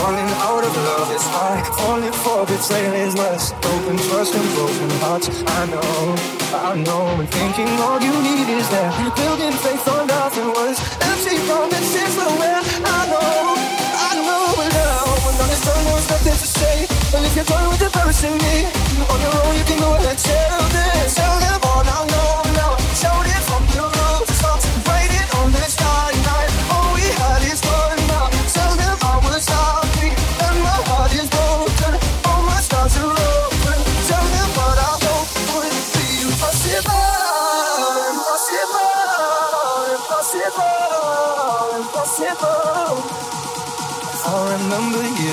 falling out of love is hard. Falling for betrayal is lust. Open trust and broken hearts. I know, I know. And thinking all you need is that. Building faith on nothing was empty promises. But well, I know, I know now. When all this time was nothing to say. And if you're done with embarrassing me, on your own you can go ahead and tell them, tell them all. I know now. Shout it from your